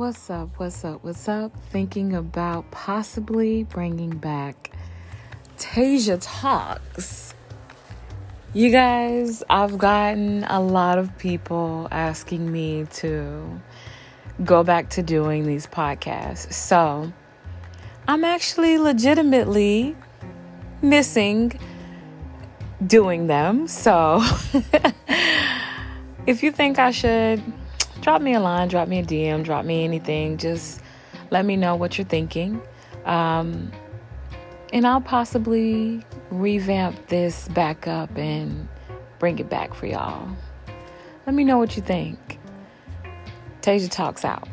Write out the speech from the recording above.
What's up? What's up? What's up? Thinking about possibly bringing back Tasia Talks. You guys, I've gotten a lot of people asking me to go back to doing these podcasts. So I'm actually legitimately missing doing them. So if you think I should, drop me a line, drop me a DM, drop me anything. Just let me know what you're thinking. Um, and I'll possibly revamp this back up and bring it back for y'all. Let me know what you think. Tasia Talks out.